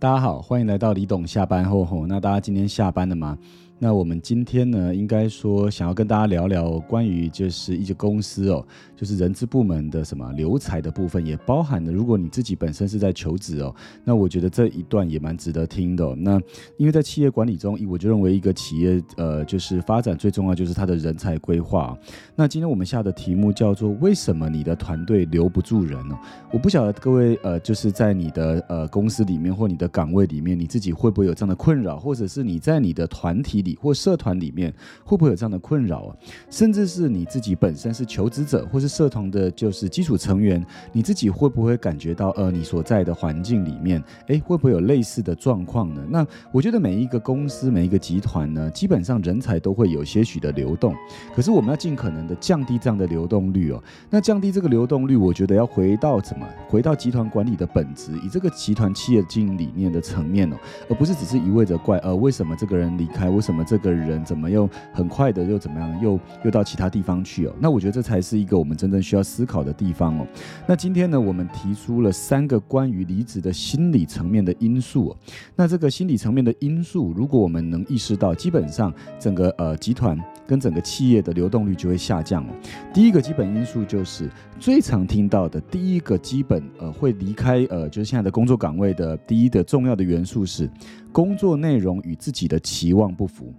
大家好，欢迎来到李董下班后吼。那大家今天下班了吗？那我们今天呢，应该说想要跟大家聊聊关于就是一些公司哦，就是人资部门的什么留才的部分，也包含了如果你自己本身是在求职哦，那我觉得这一段也蛮值得听的。那因为在企业管理中，我就认为一个企业呃，就是发展最重要就是它的人才规划。那今天我们下的题目叫做为什么你的团队留不住人呢？我不晓得各位呃，就是在你的呃公司里面或你的岗位里面，你自己会不会有这样的困扰，或者是你在你的团体或社团里面会不会有这样的困扰啊？甚至是你自己本身是求职者，或是社团的，就是基础成员，你自己会不会感觉到，呃，你所在的环境里面，哎，会不会有类似的状况呢？那我觉得每一个公司、每一个集团呢，基本上人才都会有些许的流动，可是我们要尽可能的降低这样的流动率哦。那降低这个流动率，我觉得要回到怎么？回到集团管理的本质，以这个集团企业经营理念的层面哦，而不是只是一味着怪，呃，为什么这个人离开？为什么？这个人怎么又很快的又怎么样？又又到其他地方去哦？那我觉得这才是一个我们真正需要思考的地方哦。那今天呢，我们提出了三个关于离职的心理层面的因素。那这个心理层面的因素，如果我们能意识到，基本上整个呃集团跟整个企业的流动率就会下降哦。第一个基本因素就是最常听到的第一个基本呃会离开呃就是现在的工作岗位的第一的重要的元素是工作内容与自己的期望不符。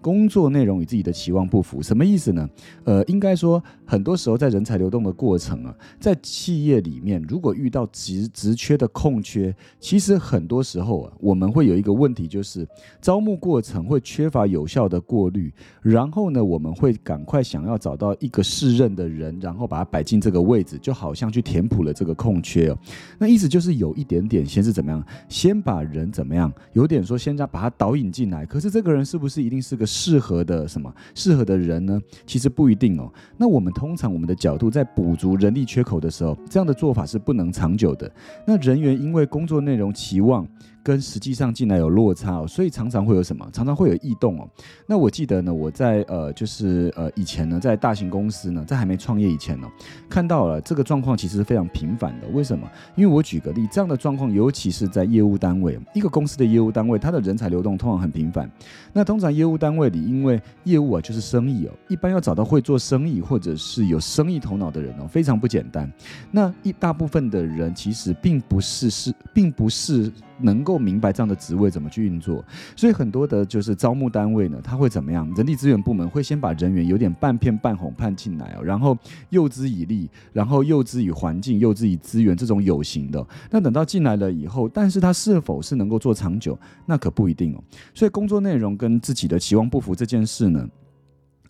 工作内容与自己的期望不符，什么意思呢？呃，应该说，很多时候在人才流动的过程啊，在企业里面，如果遇到职职缺的空缺，其实很多时候啊，我们会有一个问题，就是招募过程会缺乏有效的过滤，然后呢，我们会赶快想要找到一个适任的人，然后把他摆进这个位置，就好像去填补了这个空缺哦。那意思就是有一点点先是怎么样，先把人怎么样，有点说先让把他导引进来，可是这个人是不是一定是个？适合的什么适合的人呢？其实不一定哦。那我们通常我们的角度在补足人力缺口的时候，这样的做法是不能长久的。那人员因为工作内容期望。跟实际上进来有落差哦，所以常常会有什么？常常会有异动哦。那我记得呢，我在呃，就是呃，以前呢，在大型公司呢，在还没创业以前呢，看到了这个状况其实是非常频繁的。为什么？因为我举个例，这样的状况，尤其是在业务单位，一个公司的业务单位，它的人才流动通常很频繁。那通常业务单位里，因为业务啊就是生意哦，一般要找到会做生意或者是有生意头脑的人哦，非常不简单。那一大部分的人其实并不是是，并不是。能够明白这样的职位怎么去运作，所以很多的就是招募单位呢，他会怎么样？人力资源部门会先把人员有点半骗半哄骗进来哦，然后诱之以利，然后诱之以环境，诱之以资源，这种有形的。那等到进来了以后，但是他是否是能够做长久，那可不一定哦。所以工作内容跟自己的期望不符这件事呢？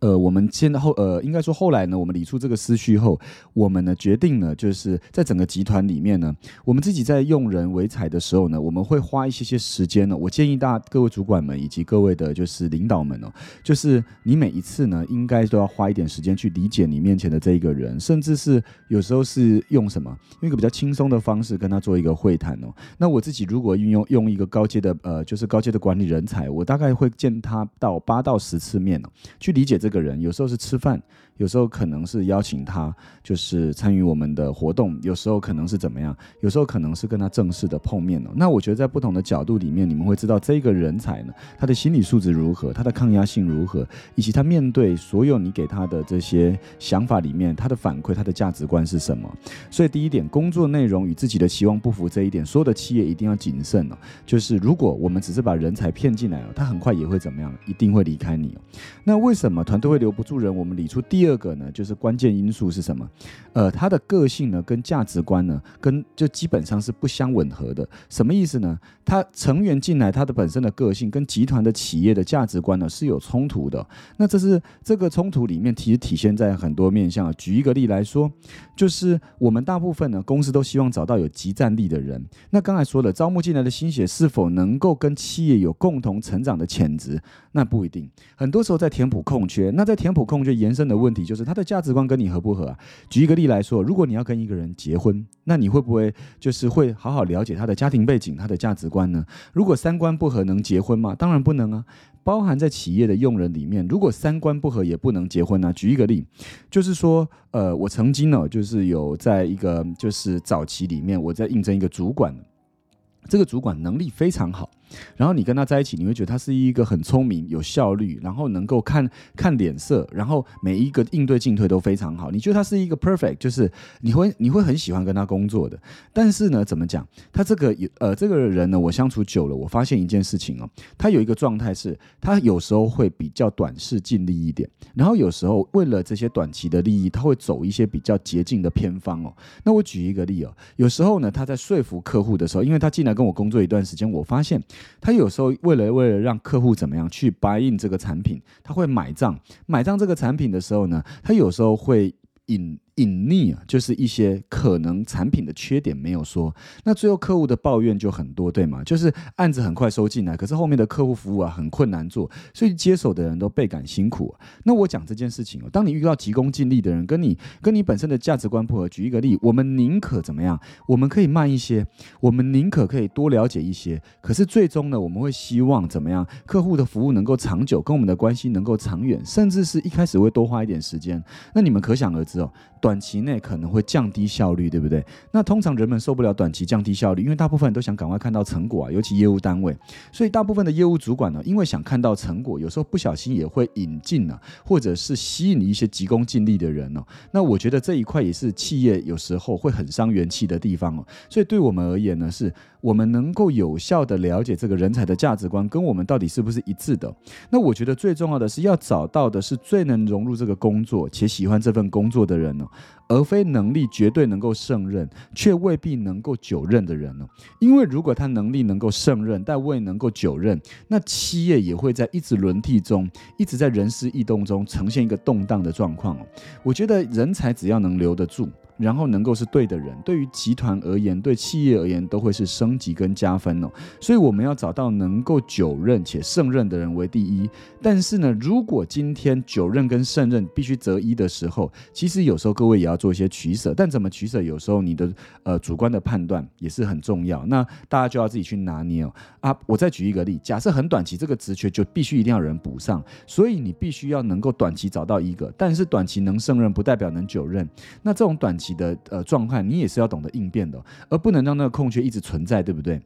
呃，我们先后呃，应该说后来呢，我们理出这个思绪后，我们呢决定呢，就是在整个集团里面呢，我们自己在用人为才的时候呢，我们会花一些些时间呢。我建议大各位主管们以及各位的就是领导们哦，就是你每一次呢，应该都要花一点时间去理解你面前的这一个人，甚至是有时候是用什么用一个比较轻松的方式跟他做一个会谈哦。那我自己如果运用用一个高阶的呃，就是高阶的管理人才，我大概会见他到八到十次面哦，去理解这。个人有时候是吃饭，有时候可能是邀请他，就是参与我们的活动，有时候可能是怎么样，有时候可能是跟他正式的碰面了。那我觉得在不同的角度里面，你们会知道这个人才呢，他的心理素质如何，他的抗压性如何，以及他面对所有你给他的这些想法里面，他的反馈，他的价值观是什么。所以第一点，工作内容与自己的期望不符这一点，所有的企业一定要谨慎哦。就是如果我们只是把人才骗进来哦，他很快也会怎么样，一定会离开你哦。那为什么团？队会留不住人。我们理出第二个呢，就是关键因素是什么？呃，他的个性呢，跟价值观呢，跟就基本上是不相吻合的。什么意思呢？他成员进来，他的本身的个性跟集团的企业的价值观呢是有冲突的。那这是这个冲突里面，其实体现在很多面向啊。举一个例来说，就是我们大部分呢公司都希望找到有集战力的人。那刚才说了，招募进来的新血是否能够跟企业有共同成长的潜质？那不一定。很多时候在填补空缺。那在填补空缺延伸的问题，就是他的价值观跟你合不合啊？举一个例来说，如果你要跟一个人结婚，那你会不会就是会好好了解他的家庭背景、他的价值观呢？如果三观不合，能结婚吗？当然不能啊！包含在企业的用人里面，如果三观不合，也不能结婚啊。举一个例，就是说，呃，我曾经呢，就是有在一个就是早期里面，我在应征一个主管。这个主管能力非常好。然后你跟他在一起，你会觉得他是一个很聪明、有效率，然后能够看看脸色，然后每一个应对进退都非常好。你觉得他是一个 perfect，就是你会你会很喜欢跟他工作的。但是呢，怎么讲？他这个呃这个人呢，我相处久了，我发现一件事情哦，他有一个状态是，他有时候会比较短视、尽力一点，然后有时候为了这些短期的利益，他会走一些比较捷径的偏方哦。那我举一个例哦，有时候呢，他在说服客户的时候，因为他进来跟我工作一段时间，我发现。他有时候为了为了让客户怎么样去 buy in 这个产品，他会买账。买账这个产品的时候呢，他有时候会引。隐匿啊，就是一些可能产品的缺点没有说，那最后客户的抱怨就很多，对吗？就是案子很快收进来，可是后面的客户服务啊很困难做，所以接手的人都倍感辛苦。那我讲这件事情哦，当你遇到急功近利的人，跟你跟你本身的价值观不合，举一个例，我们宁可怎么样？我们可以慢一些，我们宁可可以多了解一些，可是最终呢，我们会希望怎么样？客户的服务能够长久，跟我们的关系能够长远，甚至是一开始会多花一点时间。那你们可想而知哦。短短期内可能会降低效率，对不对？那通常人们受不了短期降低效率，因为大部分人都想赶快看到成果啊，尤其业务单位。所以大部分的业务主管呢，因为想看到成果，有时候不小心也会引进呢，或者是吸引一些急功近利的人哦。那我觉得这一块也是企业有时候会很伤元气的地方哦。所以对我们而言呢，是我们能够有效的了解这个人才的价值观跟我们到底是不是一致的。那我觉得最重要的是要找到的是最能融入这个工作且喜欢这份工作的人呢。而非能力绝对能够胜任，却未必能够久任的人呢？因为如果他能力能够胜任，但未能够久任，那企业也会在一直轮替中，一直在人事异动中呈现一个动荡的状况。我觉得人才只要能留得住。然后能够是对的人，对于集团而言，对企业而言，都会是升级跟加分哦。所以我们要找到能够久任且胜任的人为第一。但是呢，如果今天久任跟胜任必须择一的时候，其实有时候各位也要做一些取舍。但怎么取舍，有时候你的呃主观的判断也是很重要。那大家就要自己去拿捏哦。啊，我再举一个例，假设很短期这个职缺就必须一定要有人补上，所以你必须要能够短期找到一个，但是短期能胜任不代表能久任。那这种短期。你的呃状态，你也是要懂得应变的，而不能让那个空缺一直存在，对不对？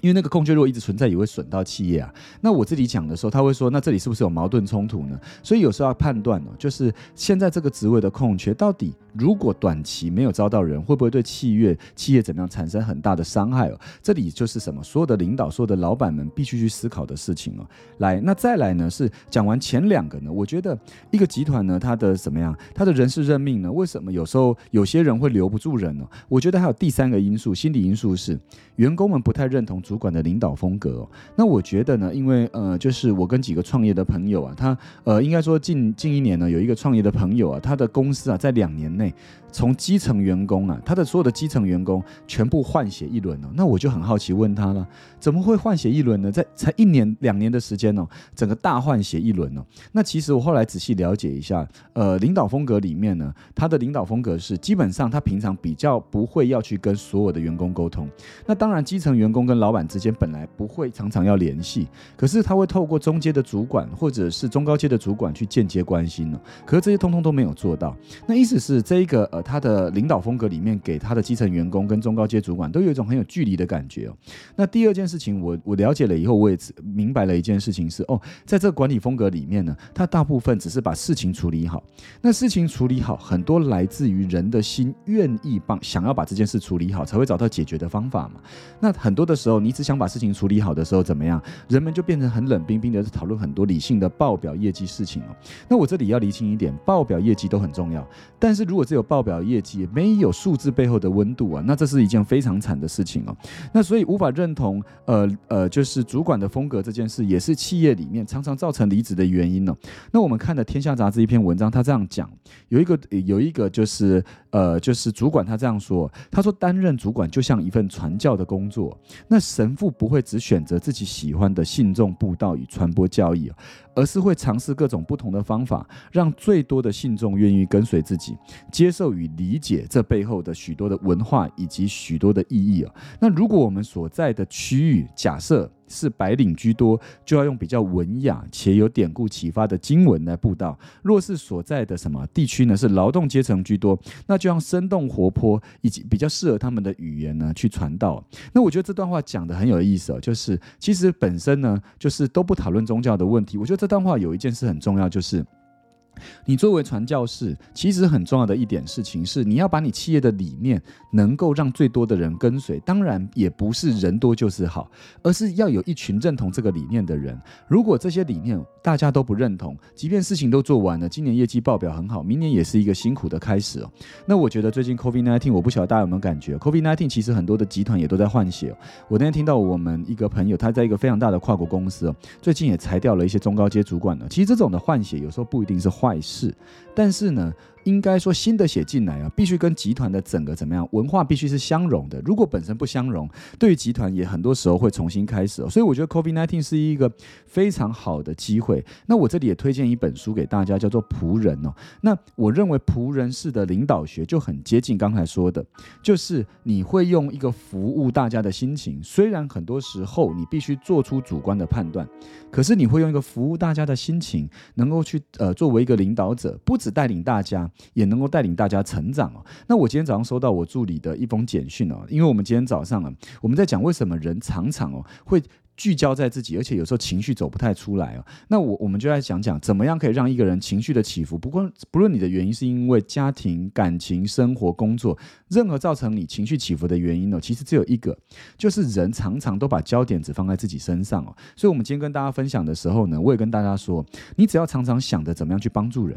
因为那个空缺如果一直存在，也会损到企业啊。那我自己讲的时候，他会说，那这里是不是有矛盾冲突呢？所以有时候要判断哦，就是现在这个职位的空缺到底。如果短期没有招到人，会不会对企业企业怎么样产生很大的伤害哦？这里就是什么？所有的领导、所有的老板们必须去思考的事情哦。来，那再来呢？是讲完前两个呢？我觉得一个集团呢，它的怎么样？它的人事任命呢？为什么有时候有些人会留不住人呢？我觉得还有第三个因素，心理因素是员工们不太认同主管的领导风格哦。那我觉得呢，因为呃，就是我跟几个创业的朋友啊，他呃，应该说近近一年呢，有一个创业的朋友啊，他的公司啊，在两年内。内从基层员工啊，他的所有的基层员工全部换血一轮哦，那我就很好奇问他了，怎么会换血一轮呢？在才一年两年的时间哦，整个大换血一轮哦。那其实我后来仔细了解一下，呃，领导风格里面呢，他的领导风格是基本上他平常比较不会要去跟所有的员工沟通。那当然，基层员工跟老板之间本来不会常常要联系，可是他会透过中阶的主管或者是中高阶的主管去间接关心呢。可是这些通通都没有做到。那意思是。这一个呃，他的领导风格里面，给他的基层员工跟中高阶主管都有一种很有距离的感觉哦。那第二件事情，我我了解了以后，我也明白了一件事情是哦，在这个管理风格里面呢，他大部分只是把事情处理好。那事情处理好，很多来自于人的心愿意帮，想要把这件事处理好，才会找到解决的方法嘛。那很多的时候，你只想把事情处理好的时候，怎么样？人们就变成很冷冰冰的讨论很多理性的报表业绩事情哦。那我这里要厘清一点，报表业绩都很重要，但是如果只有报表业绩，没有数字背后的温度啊，那这是一件非常惨的事情哦。那所以无法认同，呃呃，就是主管的风格这件事，也是企业里面常常造成离职的原因呢。那我们看的《天下》杂志一篇文章，他这样讲，有一个有一个就是呃，就是主管他这样说，他说担任主管就像一份传教的工作，那神父不会只选择自己喜欢的信众布道与传播教义而是会尝试各种不同的方法，让最多的信众愿意跟随自己，接受与理解这背后的许多的文化以及许多的意义啊。那如果我们所在的区域假设是白领居多，就要用比较文雅且有典故启发的经文来布道；若是所在的什么地区呢，是劳动阶层居多，那就用生动活泼以及比较适合他们的语言呢去传道。那我觉得这段话讲的很有意思哦，就是其实本身呢，就是都不讨论宗教的问题。我觉得这段话有一件事很重要，就是。你作为传教士，其实很重要的一点事情是，你要把你企业的理念能够让最多的人跟随。当然，也不是人多就是好，而是要有一群认同这个理念的人。如果这些理念大家都不认同，即便事情都做完了，今年业绩报表很好，明年也是一个辛苦的开始哦。那我觉得最近 COVID-19，我不晓得大家有没有感觉，COVID-19 其实很多的集团也都在换血。我那天听到我们一个朋友，他在一个非常大的跨国公司哦，最近也裁掉了一些中高阶主管了。其实这种的换血有时候不一定是。坏事，但是呢，应该说新的血进来啊，必须跟集团的整个怎么样文化必须是相融的。如果本身不相融，对于集团也很多时候会重新开始。所以我觉得 COVID nineteen 是一个非常好的机会。那我这里也推荐一本书给大家，叫做《仆人》哦。那我认为仆人式的领导学就很接近刚才说的，就是你会用一个服务大家的心情，虽然很多时候你必须做出主观的判断，可是你会用一个服务大家的心情，能够去呃作为一个。领导者不止带领大家，也能够带领大家成长哦。那我今天早上收到我助理的一封简讯哦，因为我们今天早上啊，我们在讲为什么人常常哦会聚焦在自己，而且有时候情绪走不太出来哦。那我我们就来讲讲，怎么样可以让一个人情绪的起伏，不过不论你的原因是因为家庭、感情、生活、工作，任何造成你情绪起伏的原因呢，其实只有一个，就是人常常都把焦点只放在自己身上哦。所以，我们今天跟大家分享的时候呢，我也跟大家说，你只要常常想着怎么样去帮助人。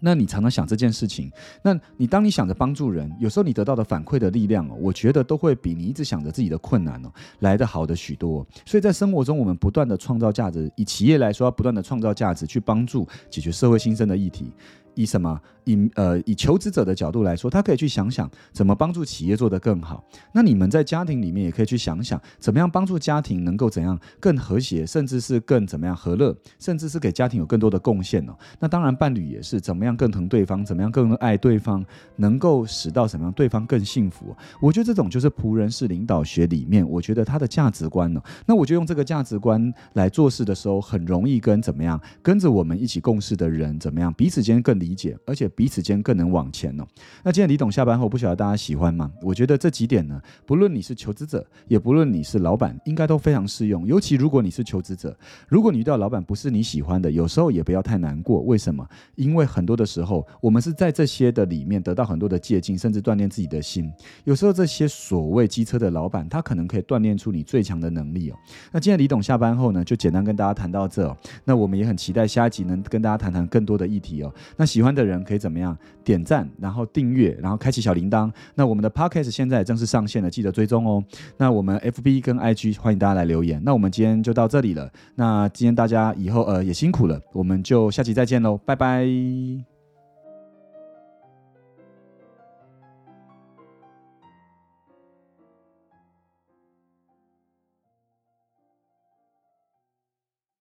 那你常常想这件事情，那你当你想着帮助人，有时候你得到的反馈的力量哦，我觉得都会比你一直想着自己的困难哦来的好的许多。所以在生活中，我们不断的创造价值，以企业来说，要不断的创造价值，去帮助解决社会新生的议题。以什么？以呃，以求职者的角度来说，他可以去想想怎么帮助企业做得更好。那你们在家庭里面也可以去想想，怎么样帮助家庭能够怎样更和谐，甚至是更怎么样和乐，甚至是给家庭有更多的贡献哦。那当然，伴侣也是怎么样更疼对方，怎么样更爱对方，能够使到什么样对方更幸福。我觉得这种就是仆人式领导学里面，我觉得他的价值观呢。那我就用这个价值观来做事的时候，很容易跟怎么样跟着我们一起共事的人怎么样彼此间更。理解，而且彼此间更能往前哦。那今天李董下班后，不晓得大家喜欢吗？我觉得这几点呢，不论你是求职者，也不论你是老板，应该都非常适用。尤其如果你是求职者，如果你遇到老板不是你喜欢的，有时候也不要太难过。为什么？因为很多的时候，我们是在这些的里面得到很多的借鉴，甚至锻炼自己的心。有时候这些所谓机车的老板，他可能可以锻炼出你最强的能力哦。那今天李董下班后呢，就简单跟大家谈到这。那我们也很期待下一集能跟大家谈谈更多的议题哦。那。喜欢的人可以怎么样？点赞，然后订阅，然后开启小铃铛。那我们的 podcast 现在正式上线了，记得追踪哦。那我们 FB 跟 IG 欢迎大家来留言。那我们今天就到这里了。那今天大家以后呃也辛苦了，我们就下期再见喽，拜拜。